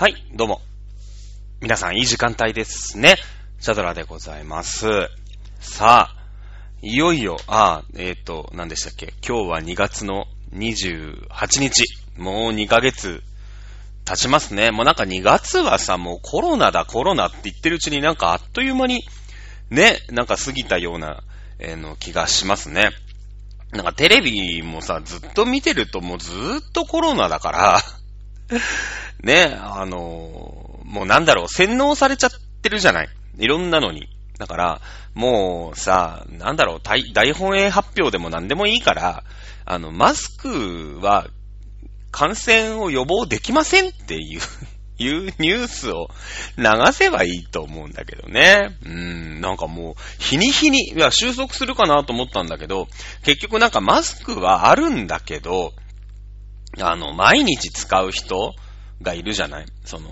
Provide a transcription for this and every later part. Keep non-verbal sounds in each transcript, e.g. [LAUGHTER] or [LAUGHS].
はい、どうも。皆さん、いい時間帯ですね。シャドラでございます。さあ、いよいよ、あ、えっ、ー、と、何でしたっけ？今日は2月の28日。もう2ヶ月経ちますね。もうなんか2月はさ、もうコロナだコロナって言ってるうちになんかあっという間に、ね、なんか過ぎたような、えー、の気がしますね。なんかテレビもさ、ずっと見てるともうずっとコロナだからね、あの、もうなんだろう、洗脳されちゃってるじゃない。いろんなのに。だから、もうさ、なんだろう、大本営発表でも何でもいいから、あの、マスクは感染を予防できませんっていう [LAUGHS] いうニュースを流せばいいと思うんだけどね。うーん、なんかもう、日に日に、いや、収束するかなと思ったんだけど、結局なんかマスクはあるんだけど、あの、毎日使う人がいるじゃない？その、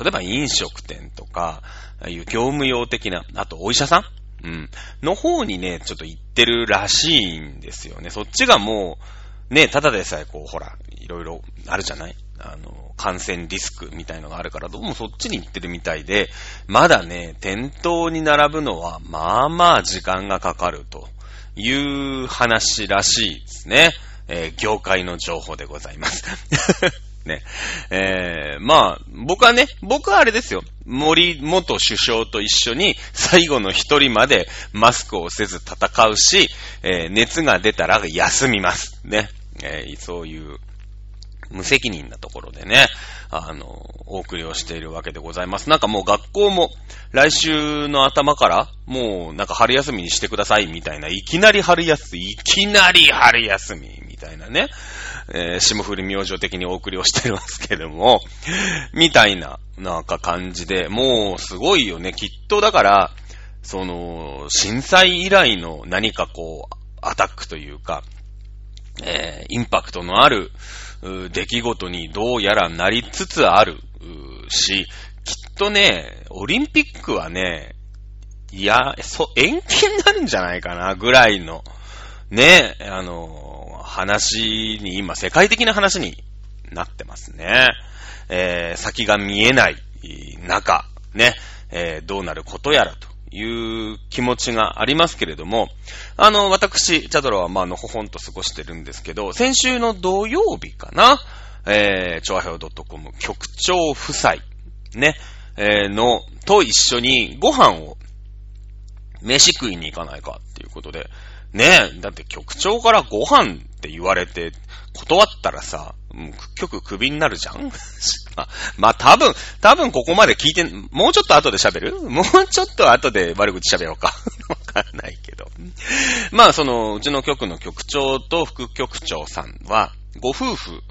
例えば飲食店とか、ああいう業務用的な、あとお医者さん？うん。の方にね、ちょっと行ってるらしいんですよね。そっちがもう、ね、ただでさえこう、ほら、いろいろあるじゃない？あの、感染リスクみたいのがあるから、どうもそっちに行ってるみたいで、まだね、店頭に並ぶのは、まあまあ時間がかかるという話らしいですね。えー、業界の情報でございます。ね。えー、まあ、僕はね、僕はあれですよ。森元首相と一緒に最後の一人までマスクをせず戦うし、えー、熱が出たら休みます。ね。えー、そういう無責任なところでね、あの、お送りをしているわけでございます。なんかもう学校も来週の頭からもうなんか春休みにしてくださいみたいな、いきなり春休み、いきなり春休みみたいなね、えー、霜降り明星的にお送りをしてますけども、みたいな、なんか感じで、もうすごいよね。きっとだから、その、震災以来の何かこう、アタックというか、えー、インパクトのある、出来事にどうやらなりつつあるし、きっとね、オリンピックはね、いや、そ、延期になるんじゃないかな、ぐらいの、ね、あの、話に、今、世界的な話になってますね。えー、先が見えない中、ね、えー、どうなることやらという気持ちがありますけれども、あの、私、チャドラはまあのほほんと過ごしてるんですけど、先週の土曜日かな、えー、超平洋 .com 局長夫妻、ね、えー、の、と一緒にご飯を、飯食いに行かないかっていうことで、ねえ、だって局長からご飯って言われて、断ったらさ、もう局クビになるじゃん？[LAUGHS] まあ、まあ、多分、多分ここまで聞いて、もうちょっと後で喋る？[LAUGHS] もうちょっと後で悪口喋ろうか？[LAUGHS] わかんないけど。まあ、その、うちの局の局長と副局長さんは、ご夫婦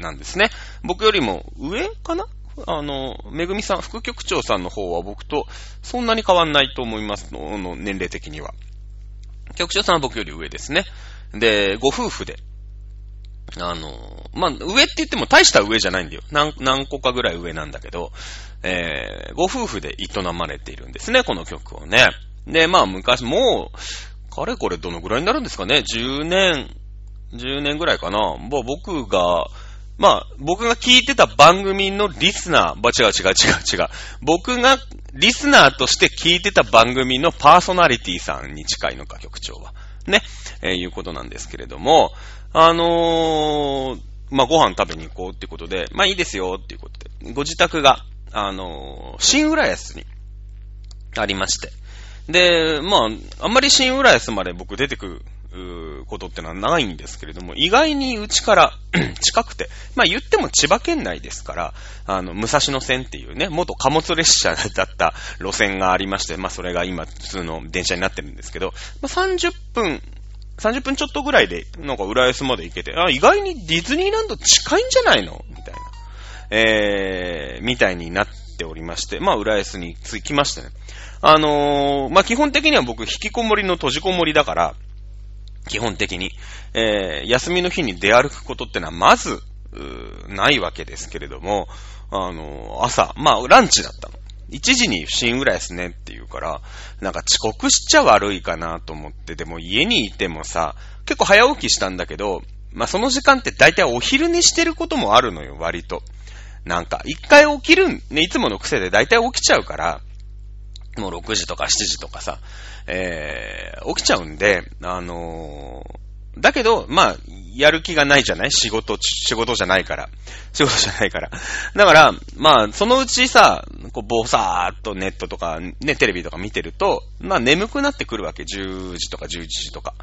なんですね。僕よりも上かな？あの、めぐみさん、副局長さんの方は僕とそんなに変わんないと思いますの、の年齢的には。局長さんは僕より上ですね。で、ご夫婦で、あの、まあ、上って言っても大した上じゃないんだよ。何、何個かぐらい上なんだけど、えー、ご夫婦で営まれているんですね、この曲をね。で、まあ、昔、もう、かれこれどのぐらいになるんですかね ?10 年、10年ぐらいかな。もう僕が、まあ、僕が聞いてた番組のリスナー、ば、違う違う違う違う。僕がリスナーとして聞いてた番組のパーソナリティさんに近いのか、局長は。ね、えー、いうことなんですけれども、あのー、まあ、ご飯食べに行こうってことで、まあ、いいですよっていうことで、ご自宅が、あのー、新浦安にありまして、で、まあ、あんまり新浦安まで僕出てくことってのはないんですけれども、意外にうちから [CLEARS THROAT] 近くて、まあ言っても千葉県内ですから、あの、武蔵野線っていうね、元貨物列車だった路線がありまして、まあそれが今普通の電車になってるんですけど、まあ30分30分ちょっとぐらいで、なんか浦安まで行けて、あ、意外にディズニーランド近いんじゃないの？みたいな。えー、みたいになっておりまして、まあ、浦安に着きましてね。あのー、まあ、基本的には僕、引きこもりの閉じこもりだから、基本的に、えー、休みの日に出歩くことってのはまず、ないわけですけれども、あの、朝、まあ、ランチだったの。1時に新浦安ねって言うから、なんか遅刻しちゃ悪いかなと思って、でも家にいてもさ、結構早起きしたんだけど、まあその時間って大体お昼にしてることもあるのよ、割と。なんか、一回起きるん、ね、いつもの癖で大体起きちゃうから、もう6時とか7時とかさ、えー、起きちゃうんで、あのー、だけど、まあ、やる気がないじゃない？仕事、仕事じゃないから。仕事じゃないから。だから、まあ、そのうちさ、こう、ぼさーっとネットとか、ね、テレビとか見てると、まあ、眠くなってくるわけ。10時とか11時とか。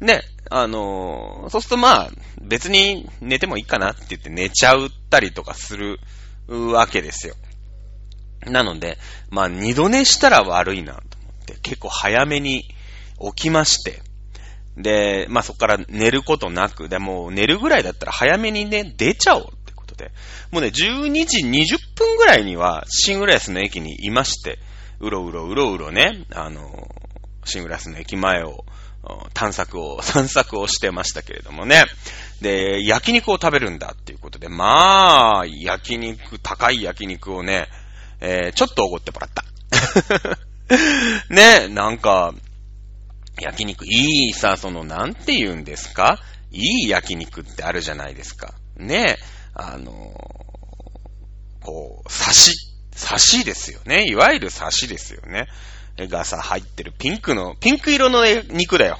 ね、あのー、そうするとまあ、別に寝てもいいかなって言って寝ちゃったりとかするわけですよ。なので、まあ、二度寝したら悪いなと思って、結構早めに起きまして、で、まあ、そこから寝ることなく、でも寝るぐらいだったら早めにね、出ちゃおうってことで、もうね、12時20分ぐらいにはシングラスの駅にいまして、うろうろうろうろね、あの、シングラスの駅前を探索を、[LAUGHS] 散策をしてましたけれどもね。で、焼肉を食べるんだっていうことで、まあ、焼肉、高い焼肉をね、えー、ちょっとおごってもらった。[LAUGHS] ね、なんか、焼肉、いいさ、その、なんて言うんですか？いい焼肉ってあるじゃないですか。ね、あのこう、刺し、刺しですよね。いわゆる刺しですよね。がさ、入ってるピンクの、ピンク色の肉だよ。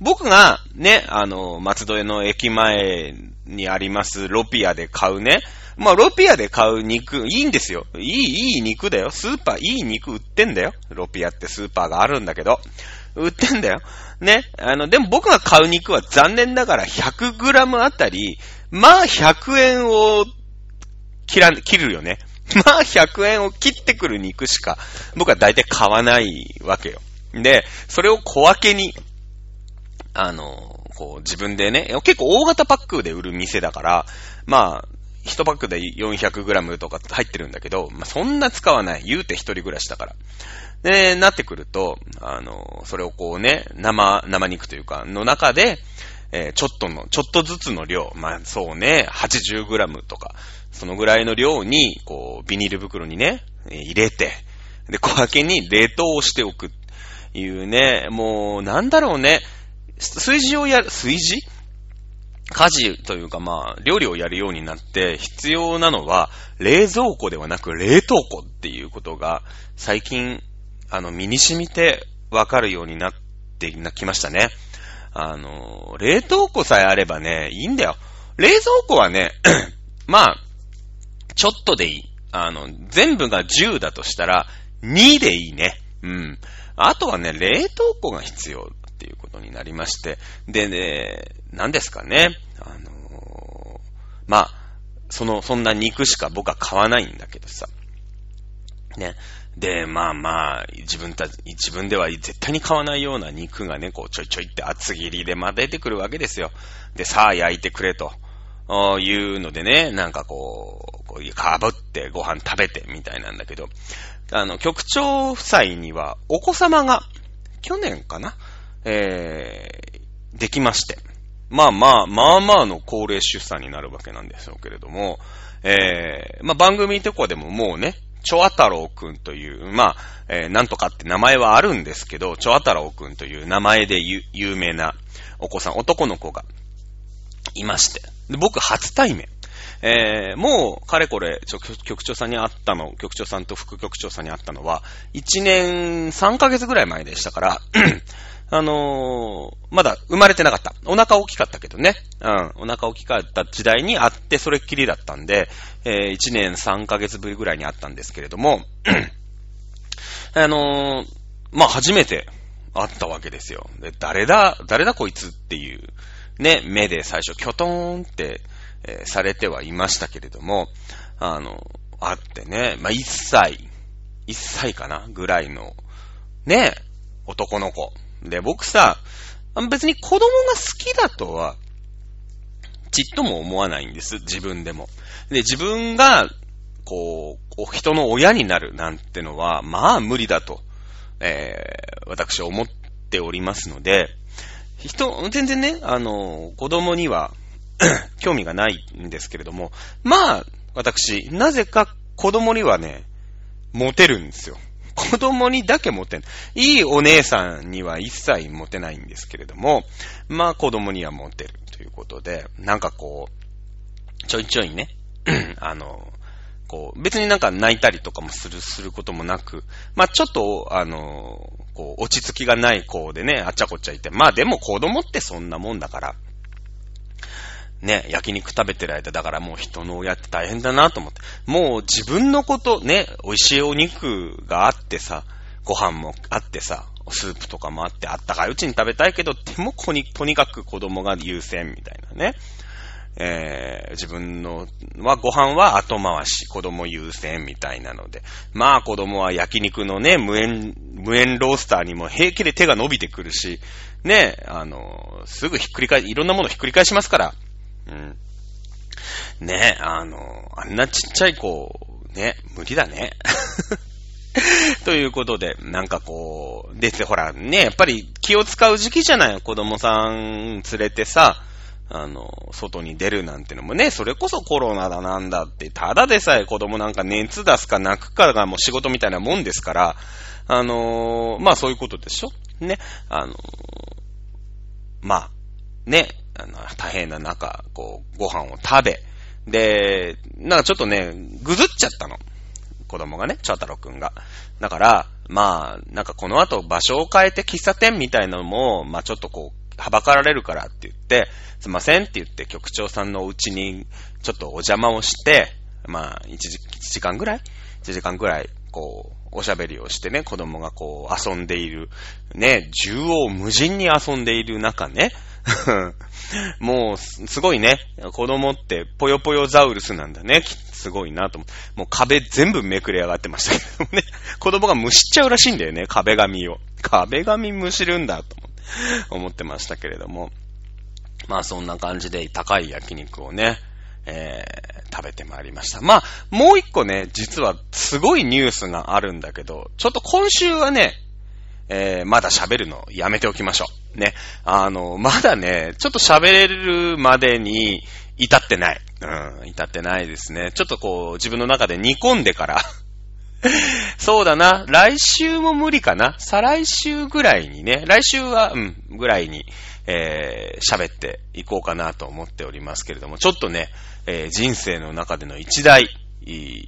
僕がね、あの、松戸の駅前にありますロピアで買うね。まあ、ロピアで買う肉、いいんですよ。いい、いい肉だよ。スーパー、いい肉売ってんだよ。ロピアってスーパーがあるんだけど。売ってんだよ。ね。あの、でも僕が買う肉は残念ながら 100g あたり、まあ100円を切ら、切るよね。[LAUGHS] まあ100円を切ってくる肉しか僕は大体買わないわけよ。で、それを小分けに、あの、こう自分でね、結構大型パックで売る店だから、まあ、1パックで 400g とか入ってるんだけど、まあそんな使わない。言うて一人暮らしだから。で、なってくると、あの、それをこうね、生、生肉というか、の中で、えー、ちょっとの、ちょっとずつの量、まあそうね、80g とか、そのぐらいの量に、こう、ビニール袋にね、入れて、で、小分けに冷凍しておく。いうね、もう、なんだろうね、炊事をやる、炊事？家事というかまあ、料理をやるようになって必要なのは、冷蔵庫ではなく冷凍庫っていうことが、最近、あの、身に染みてわかるようになってきましたね。あの、冷凍庫さえあればね、いいんだよ。冷蔵庫はね、[CLEARS THROAT] まあ、ちょっとでいい。あの、全部が10だとしたら、2でいいね。うん。あとはね、冷凍庫が必要ことになりまして。でね、何ですかね。あのー、まあ、その、そんな肉しか僕は買わないんだけどさ。ね。で、まあまあ、自分たち、自分では絶対に買わないような肉がね、こうちょいちょいって厚切りでま出てくるわけですよ。で、さあ焼いてくれと。いうのでね、なんかこう、こういうかぶってご飯食べてみたいなんだけど、あの、局長夫妻にはお子様が、去年かなえー、できまして。まあまあ、まあまあの高齢出産になるわけなんでしょうけれども、えー、まあ番組とかでももうね、チョア太郎くんという、まあ、えー、なんとかって名前はあるんですけど、チョア太郎くんという名前で有名なお子さん、男の子がいまして。で僕初対面。えー、もう、かれこれ、局長さんに会ったの、局長さんと副局長さんに会ったのは、1年3ヶ月ぐらい前でしたから、あのー、まだ生まれてなかった。お腹大きかったけどね。うん。お腹大きかった時代に会ってそれっきりだったんで、えー、1年3ヶ月ぶりぐらいに会ったんですけれども、[CLEARS THROAT] あのー、まあ、初めて会ったわけですよ。で、誰だ、誰だこいつっていう、ね、目で最初、キョトーンって、えー、されてはいましたけれども、あの、あってね、まあ、1歳、1歳かなぐらいの、ね、男の子。で、僕さ、別に子供が好きだとは、ちっとも思わないんです、自分でも。で、自分が、こう、人の親になるなんてのは、まあ無理だと、えー、私は思っておりますので、人、全然ね、あの、子供には [CLEARS THROAT] 興味がないんですけれども、まあ、私、なぜか子供にはね、モテるんですよ。子供にだけモテない。いいお姉さんには一切モテないんですけれども、まあ子供にはモテるということで、なんかこう、ちょいちょいね、[CLEARS THROAT] あの、こう、別になんか泣いたりとかもする、することもなく、まあちょっと、あの、こう、落ち着きがない子でね、あっちゃこっちゃいて、まあでも子供ってそんなもんだから、ね、焼肉食べてる間、だからもう人の親って大変だなと思って。もう自分のこと、ね、美味しいお肉があってさ、ご飯もあってさ、スープとかもあって、あったかいうちに食べたいけど、でもこに、とにかく子供が優先みたいなね。えー、自分のはご飯は後回し、子供優先みたいなので。まあ子供は焼肉のね、無塩、無塩ロースターにも平気で手が伸びてくるし、ね、あの、すぐひっくり返、いろんなものひっくり返しますから。うん。ね、あの、あんなちっちゃい子、ね、無理だね。[LAUGHS] ということで、なんかこう、で、ほら、ね、やっぱり気を使う時期じゃない？子供さん連れてさ、あの、外に出るなんてのもね、それこそコロナだなんだって、ただでさえ子供なんか熱出すか泣くかがもう仕事みたいなもんですから、あの、まあそういうことでしょ？ね、あの、まあ、ね、あの、大変な中、こう、ご飯を食べ、で、なんかちょっとね、ぐずっちゃったの。子供がね、チョアタロくんが。だから、まあ、なんかこの後場所を変えて喫茶店みたいなのも、まあちょっとこう、はばかられるからって言って、すいませんって言って局長さんのお家にちょっとお邪魔をして、まあ1時 ,1 時間ぐらい ?1 時間ぐらい、こう、おしゃべりをしてね、子供がこう遊んでいる、ね、縦横無尽に遊んでいる中ね、もう、すごいね。子供って、ぽよぽよザウルスなんだね。すごいなと思って。もう壁全部めくれ上がってましたけどね。[LAUGHS] 子供がむしっちゃうらしいんだよね。壁紙を。壁紙むしるんだと思ってましたけれども。まあそんな感じで高い焼肉をね、えー、食べてまいりました。まあ、もう一個ね、実はすごいニュースがあるんだけど、ちょっと今週はね、えー、まだ喋るのやめておきましょう。ね。あの、まだね、ちょっと喋れるまでに至ってない。うん、至ってないですね。ちょっとこう、自分の中で煮込んでから [LAUGHS] そうだな。来週も無理かな。再来週ぐらいにね。来週は、うん、ぐらいに、えー、喋っていこうかなと思っておりますけれども、ちょっとね、えー、人生の中での一大、い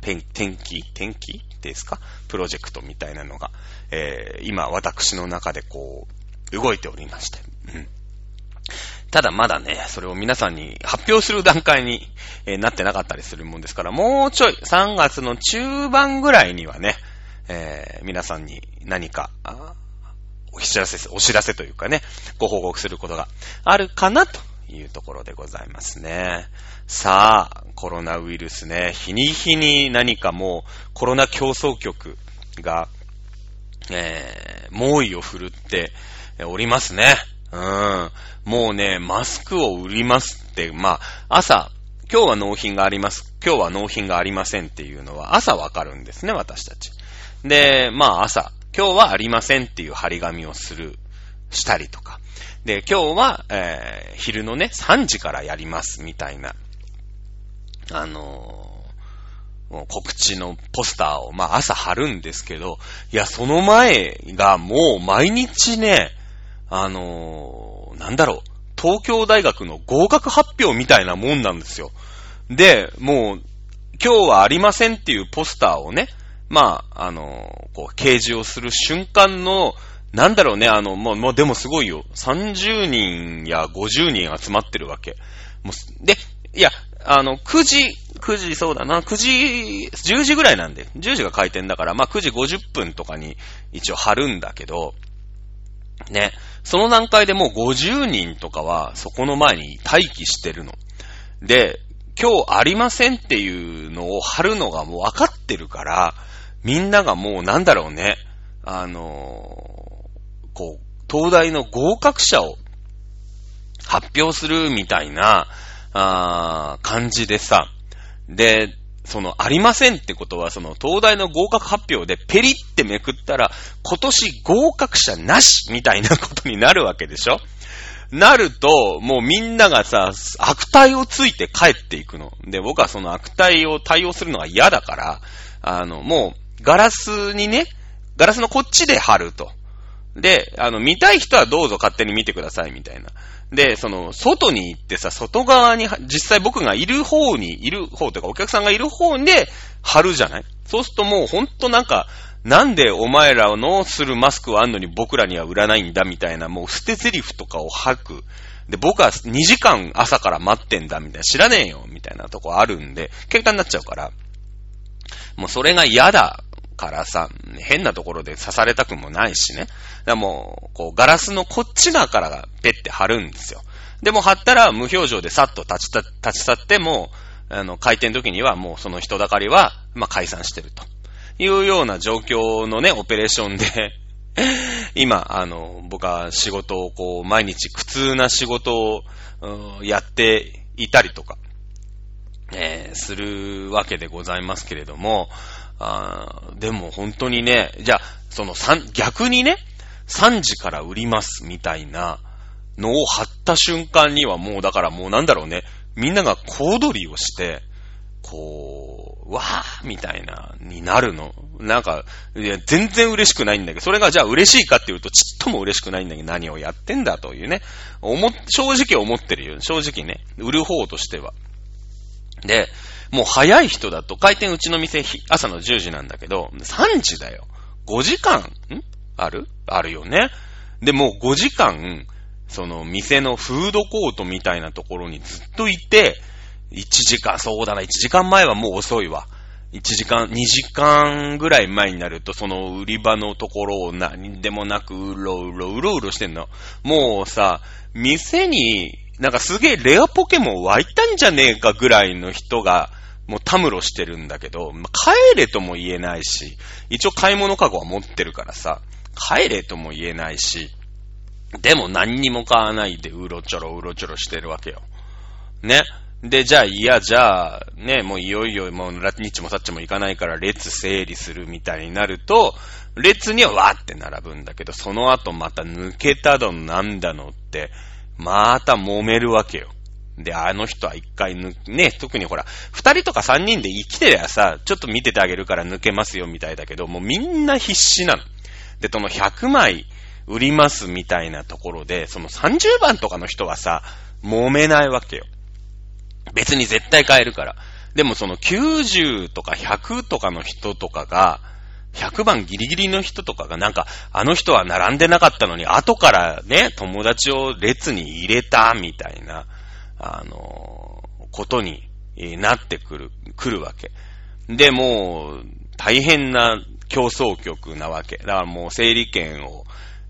天気、天気？ですか？プロジェクトみたいなのが、えー、今私の中でこう、動いておりまして。うん。ただまだね、それを皆さんに発表する段階に、えー、なってなかったりするもんですから、もうちょい、3月の中盤ぐらいにはね、えー、皆さんに何か、お知らせ、お知らせというかね、ご報告することがあるかなというところでございますね。さあ、コロナウイルスね、日に日に何かもうコロナ競争局が、えー、猛威を振るっておりますね。うん。もうね、マスクを売りますって、まあ、朝、今日は納品があります。今日は納品がありませんっていうのは朝わかるんですね、私たち。で、まあ朝、今日はありませんっていう張り紙をする、したりとか。で、今日は、えー、昼のね、3時からやりますみたいな、あのー、告知のポスターを、まあ朝貼るんですけど、いや、その前がもう毎日ね、あのー、なんだろう、東京大学の合格発表みたいなもんなんですよ。で、もう、今日はありませんっていうポスターをね、まあ、あのー、こう、掲示をする瞬間の、なんだろうね、あの、もう、もうでもすごいよ。30人や50人集まってるわけ。もう、で、いや、あの、9時、9時、そうだな、9時、10時ぐらいなんで、10時が開店だから、まあ9時50分とかに一応貼るんだけど、ね、その段階でもう50人とかはそこの前に待機してるの。で、今日ありませんっていうのを貼るのがもう分かってるから、みんながもうなんだろうね、あのこう、東大の合格者を発表するみたいな、あ感じでさ、で、その、ありませんってことは、その、東大の合格発表でペリってめくったら、今年合格者なしみたいなことになるわけでしょ？なると、もうみんながさ、悪態をついて帰っていくの。で、僕はその悪態を対応するのが嫌だから、あの、もう、ガラスにね、ガラスのこっちで貼ると。で、あの、見たい人はどうぞ勝手に見てください、みたいな。で、その、外に行ってさ、外側に、実際僕がいる方に、いる方というか、お客さんがいる方で貼るじゃない？そうするともうほんとなんか、なんでお前らのするマスクはあんのに僕らには売らないんだみたいな、もう捨て台詞とかを吐く。で、僕は2時間朝から待ってんだみたいな、知らねえよみたいなとこあるんで、喧嘩になっちゃうから、もうそれが嫌だからさ、変なところで刺されたくもないしね。だもう、こう、ガラスのこっち側からがペッて貼るんですよ。でも貼ったら無表情でさっと立ちた、立ち去っても、あの、開店時にはもうその人だかりは、まあ、解散してると。いうような状況のね、オペレーションで [LAUGHS] 今、あの、僕は仕事をこう、毎日苦痛な仕事を、うんやっていたりとか、えー、するわけでございますけれども、あでも本当にね、じゃあ、その3、逆にね、3時から売りますみたいなのを貼った瞬間にはもうだからもうなんだろうね、みんなが小躍りをして、こう、わーみたいな、になるの。なんか、いや、全然嬉しくないんだけど、それがじゃあ嬉しいかっていうと、ちっとも嬉しくないんだけど、何をやってんだというね。思、正直思ってるよ。正直ね。売る方としては。で、もう早い人だと、開店うちの店、朝の10時なんだけど、3時だよ。5時間、ん？ある？あるよね。で、もう5時間、その店のフードコートみたいなところにずっといて、1時間、そうだな、1時間前はもう遅いわ。1時間、2時間ぐらい前になると、その売り場のところを何でもなくうろうろ、うろうろしてんの。もうさ、店になんかすげえレアポケモン湧いたんじゃねえかぐらいの人が、もうたむろしてるんだけど、ま、帰れとも言えないし、一応買い物カゴは持ってるからさ、帰れとも言えないし、でも何にも買わないでうろちょろうろちょろしてるわけよ。ね。で、じゃあ、いや、じゃあ、ね、もういよいよ、もう、ラニッチもサッチも行かないから、列整理するみたいになると、列にはわーって並ぶんだけど、その後また抜けたのなんだのって、また揉めるわけよ。で、あの人は一回抜、ね、特にほら、二人とか三人で生きてりゃさ、ちょっと見ててあげるから抜けますよみたいだけど、もうみんな必死なの。で、その100枚売りますみたいなところで、その30番とかの人はさ、揉めないわけよ。別に絶対買えるから。でもその90とか100とかの人とかが、100番ギリギリの人とかがなんか、あの人は並んでなかったのに、後からね、友達を列に入れた、みたいな、あの、ことになってくる、来るわけ。で、もう、大変な競争局なわけ。だからもう整理券を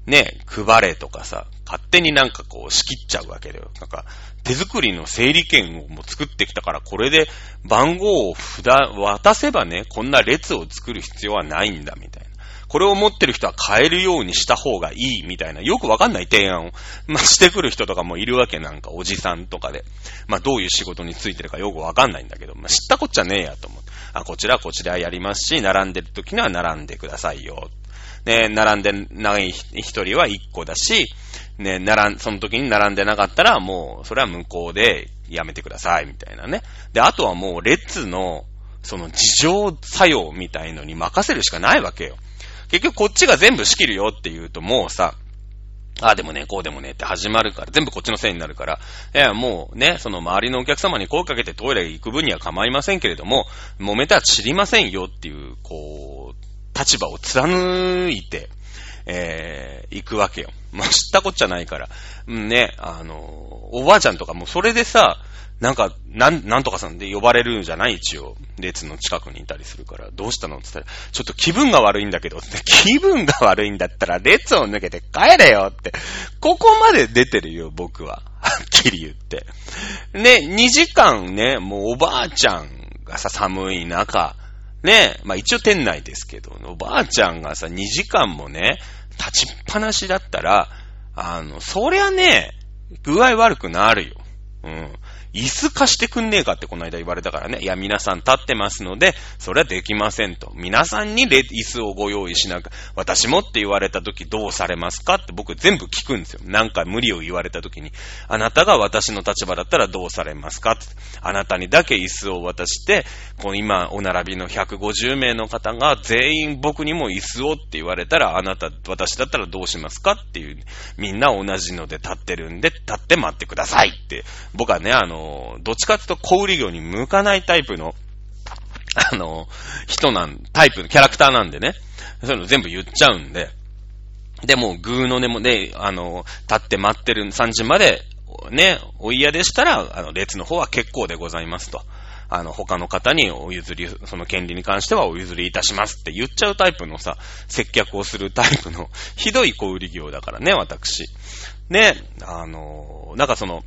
ね、配れとかさ、勝手になんかこう仕切っちゃうわけだよ。なんか、手作りの整理券をもう作ってきたから、これで番号を札、渡せばね、こんな列を作る必要はないんだ、みたいな。これを持ってる人は買えるようにした方がいい、みたいな。よくわかんない提案を、[LAUGHS] まあ、してくる人とかもいるわけなんか、おじさんとかで。まあ、どういう仕事についてるかよくわかんないんだけど、まあ、知ったこっちゃねえやと思う。あ、こちらこちらやりますし、並んでる時には並んでくださいよ。ね、並んでない一人は一個だし、ね、並ん、その時に並んでなかったら、もう、それは向こうでやめてください、みたいなね。で、あとはもう、列の、その、事情作用みたいのに任せるしかないわけよ。結局、こっちが全部仕切るよって言うと、もうさ、ああでもね、こうでもねって始まるから、全部こっちのせいになるから、いや、もうね、その周りのお客様に声かけてトイレ行く分には構いませんけれども、揉めたら知りませんよっていう、こう、立場を貫いて、えー、行くわけよ。まあ、知ったこっちゃないから。うんね、あの、おばあちゃんとかもそれでさ、なんか、なん、なんとかさんで呼ばれるんじゃない一応。列の近くにいたりするから、どうしたのって言ったら、ちょっと気分が悪いんだけど、[LAUGHS] 気分が悪いんだったら、列を抜けて帰れよって。ここまで出てるよ、僕は。[LAUGHS] はっきり言って。ね、2時間ね、もうおばあちゃんがさ、寒い中、ね、まあ一応店内ですけど、おばあちゃんがさ、2時間もね、立ちっぱなしだったら、あの、そりゃね、具合悪くなるよ。うん。椅子貸してくんねえかってこの間言われたからね。いや、皆さん立ってますので、それはできませんと。皆さんに椅子をご用意しなく、私もって言われた時どうされますかって僕全部聞くんですよ。なんか無理を言われた時に。あなたが私の立場だったらどうされますかって。あなたにだけ椅子を渡して、この今お並びの150名の方が全員僕にも椅子をって言われたら、あなた、私だったらどうしますかっていう。みんな同じので立ってるんで、立って待ってくださいって。僕はね、あの、どっちかっていうと小売業に向かないタイプの、[LAUGHS] あの、人なん、タイプのキャラクターなんでね、そういうの全部言っちゃうんで、で、もう、ーの根もね、あの、立って待ってる3時まで、ね、お嫌でしたら、あの、列の方は結構でございますと。あの、他の方にお譲り、その権利に関してはお譲りいたしますって言っちゃうタイプのさ、接客をするタイプの、ひどい小売業だからね、私。ね、あの、なんかその、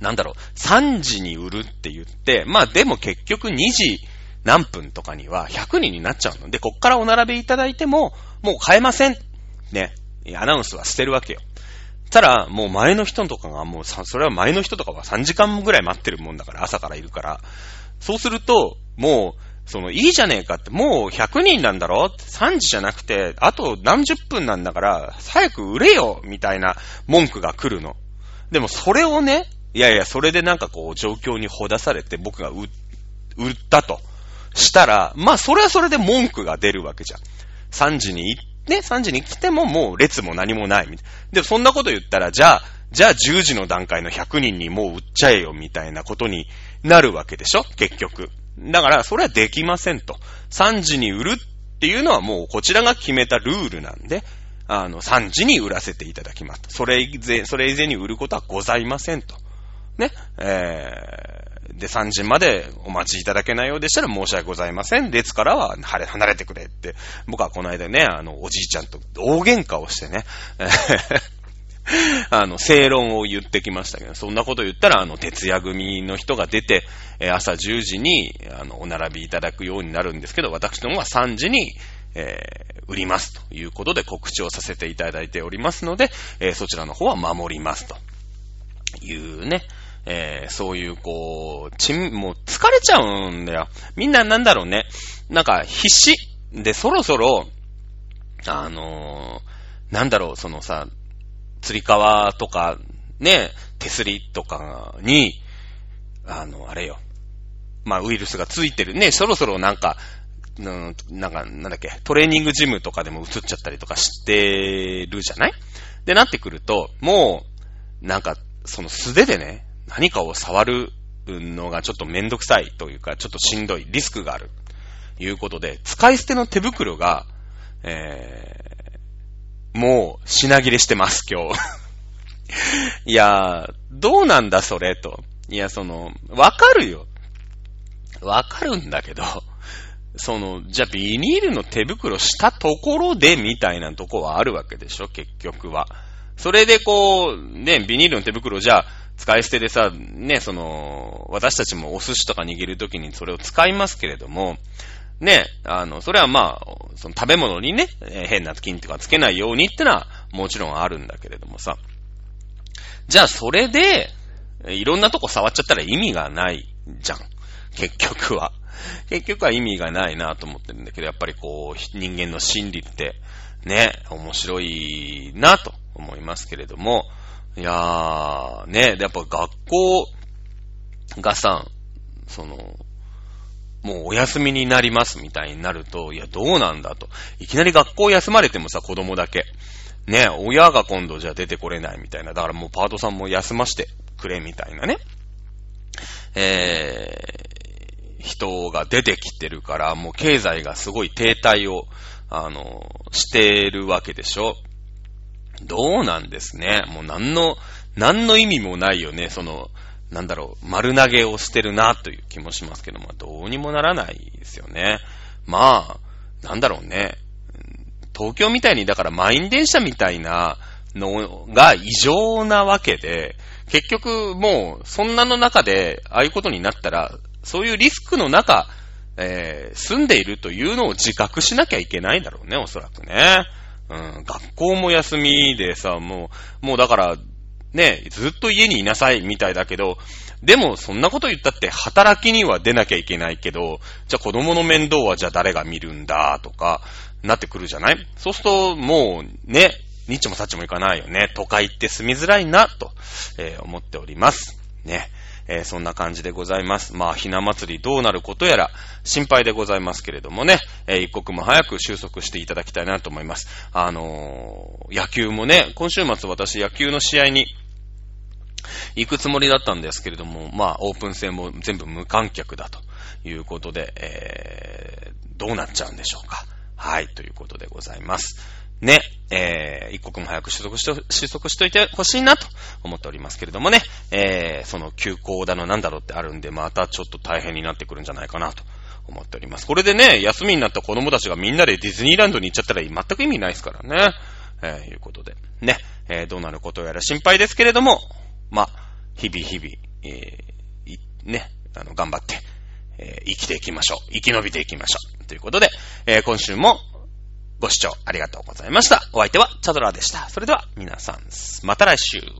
なんだろう、3時に売るって言って、まあでも結局2時何分とかには100人になっちゃうので、こっからお並べいただいても、もう買えません。ね。アナウンスは捨てるわけよ。ただ、もう前の人とかがもうさ、それは前の人とかは3時間ぐらい待ってるもんだから、朝からいるから。そうすると、もう、その、いいじゃねえかって、もう100人なんだろ ?3 時じゃなくて、あと何十分なんだから、早く売れよみたいな文句が来るの。でもそれをね、いやいや、それでなんかこう、状況にほだされて僕が売ったとしたら、まあ、それはそれで文句が出るわけじゃん。3時に行って、3時に来てももう列も何もないみたい。で、そんなこと言ったら、じゃあ、じゃあ10時の段階の100人にもう売っちゃえよ、みたいなことになるわけでしょ？結局。だから、それはできませんと。3時に売るっていうのはもうこちらが決めたルールなんで、あの、3時に売らせていただきます。それ以前、それ以前に売ることはございませんと。ね、えー、で、3時までお待ちいただけないようでしたら申し訳ございません。列からは離れてくれって、僕はこの間ね、あの、おじいちゃんと大喧嘩をしてね、[LAUGHS] あの、正論を言ってきましたけど、そんなこと言ったら、あの、徹夜組の人が出て、朝10時に、あの、お並びいただくようになるんですけど、私どもは3時に、えー、売りますということで告知をさせていただいておりますので、えー、そちらの方は守りますと。いうね、えー、そういう、こう、ちん、もう疲れちゃうんだよ。みんななんだろうね。なんか必死。で、そろそろ、あのー、なんだろう、そのさ、釣り革とか、ね、手すりとかに、あの、あれよ。まあ、ウイルスがついてるね。そろそろなんか、うん、なんか、なんだっけ、トレーニングジムとかでも映っちゃったりとかしてるじゃない？で、なってくると、もう、なんか、その素手でね、何かを触るのがちょっとめんどくさいというか、ちょっとしんどい、リスクがある。いうことで、使い捨ての手袋が、えー、もう品切れしてます、今日。[LAUGHS] いやー、どうなんだそれと。いや、その、わかるよ。わかるんだけど、その、じゃあビニールの手袋したところでみたいなとこはあるわけでしょ、結局は。それでこう、ね、ビニールの手袋じゃあ、使い捨てでさ、ね、その、私たちもお寿司とか握るときにそれを使いますけれども、ね、あの、それはまあ、その食べ物にね、変な菌とかつけないようにってのはもちろんあるんだけれどもさ。じゃあそれで、いろんなとこ触っちゃったら意味がないじゃん。結局は。結局は意味がないなと思ってるんだけど、やっぱりこう、人間の心理って、ね、面白いなと思いますけれども、いやー、ね、やっぱ学校がさ、その、もうお休みになりますみたいになると、いや、どうなんだと。いきなり学校休まれてもさ、子供だけ。ね、親が今度じゃ出てこれないみたいな。だからもうパートさんも休ましてくれみたいなね。えー、人が出てきてるから、もう経済がすごい停滞を、あの、してるわけでしょ。どうなんですね。もう何の、何の意味もないよね。その、なんだろう、丸投げをしてるなという気もしますけども、どうにもならないですよね。まあ、なんだろうね。東京みたいに、だから満員電車みたいなのが異常なわけで、結局もう、そんなの中で、ああいうことになったら、そういうリスクの中、えー、住んでいるというのを自覚しなきゃいけないんだろうね、おそらくね。ん、学校も休みでさ、もう、もうだから、ね、ずっと家にいなさいみたいだけど、でも、そんなこと言ったって、働きには出なきゃいけないけど、じゃあ子供の面倒はじゃあ誰が見るんだ、とか、なってくるじゃない？そうすると、もう、ね、ニッチもサッチもいかないよね。都会って住みづらいな、と、えー、思っております。ね。えー、そんな感じでございます。まあ、ひな祭りどうなることやら心配でございますけれどもね、えー、一刻も早く収束していただきたいなと思います。あのー、野球もね、今週末私野球の試合に行くつもりだったんですけれども、まあ、オープン戦も全部無観客だということで、えー、どうなっちゃうんでしょうか。はい、ということでございます。ね、えー、一刻も早く収束しと、収束しといてほしいなと思っておりますけれどもね、えー、その休校だのなんだろうってあるんで、またちょっと大変になってくるんじゃないかなと思っております。これでね、休みになった子供たちがみんなでディズニーランドに行っちゃったら全く意味ないですからね。えー、いうことで。ね、えー、どうなることやら心配ですけれども、まあ、日々日々、えー、ね、あの、頑張って、えー、生きていきましょう。生き延びていきましょう。ということで、えー、今週もご視聴ありがとうございました。お相手はチャドラでした。それでは皆さん、また来週。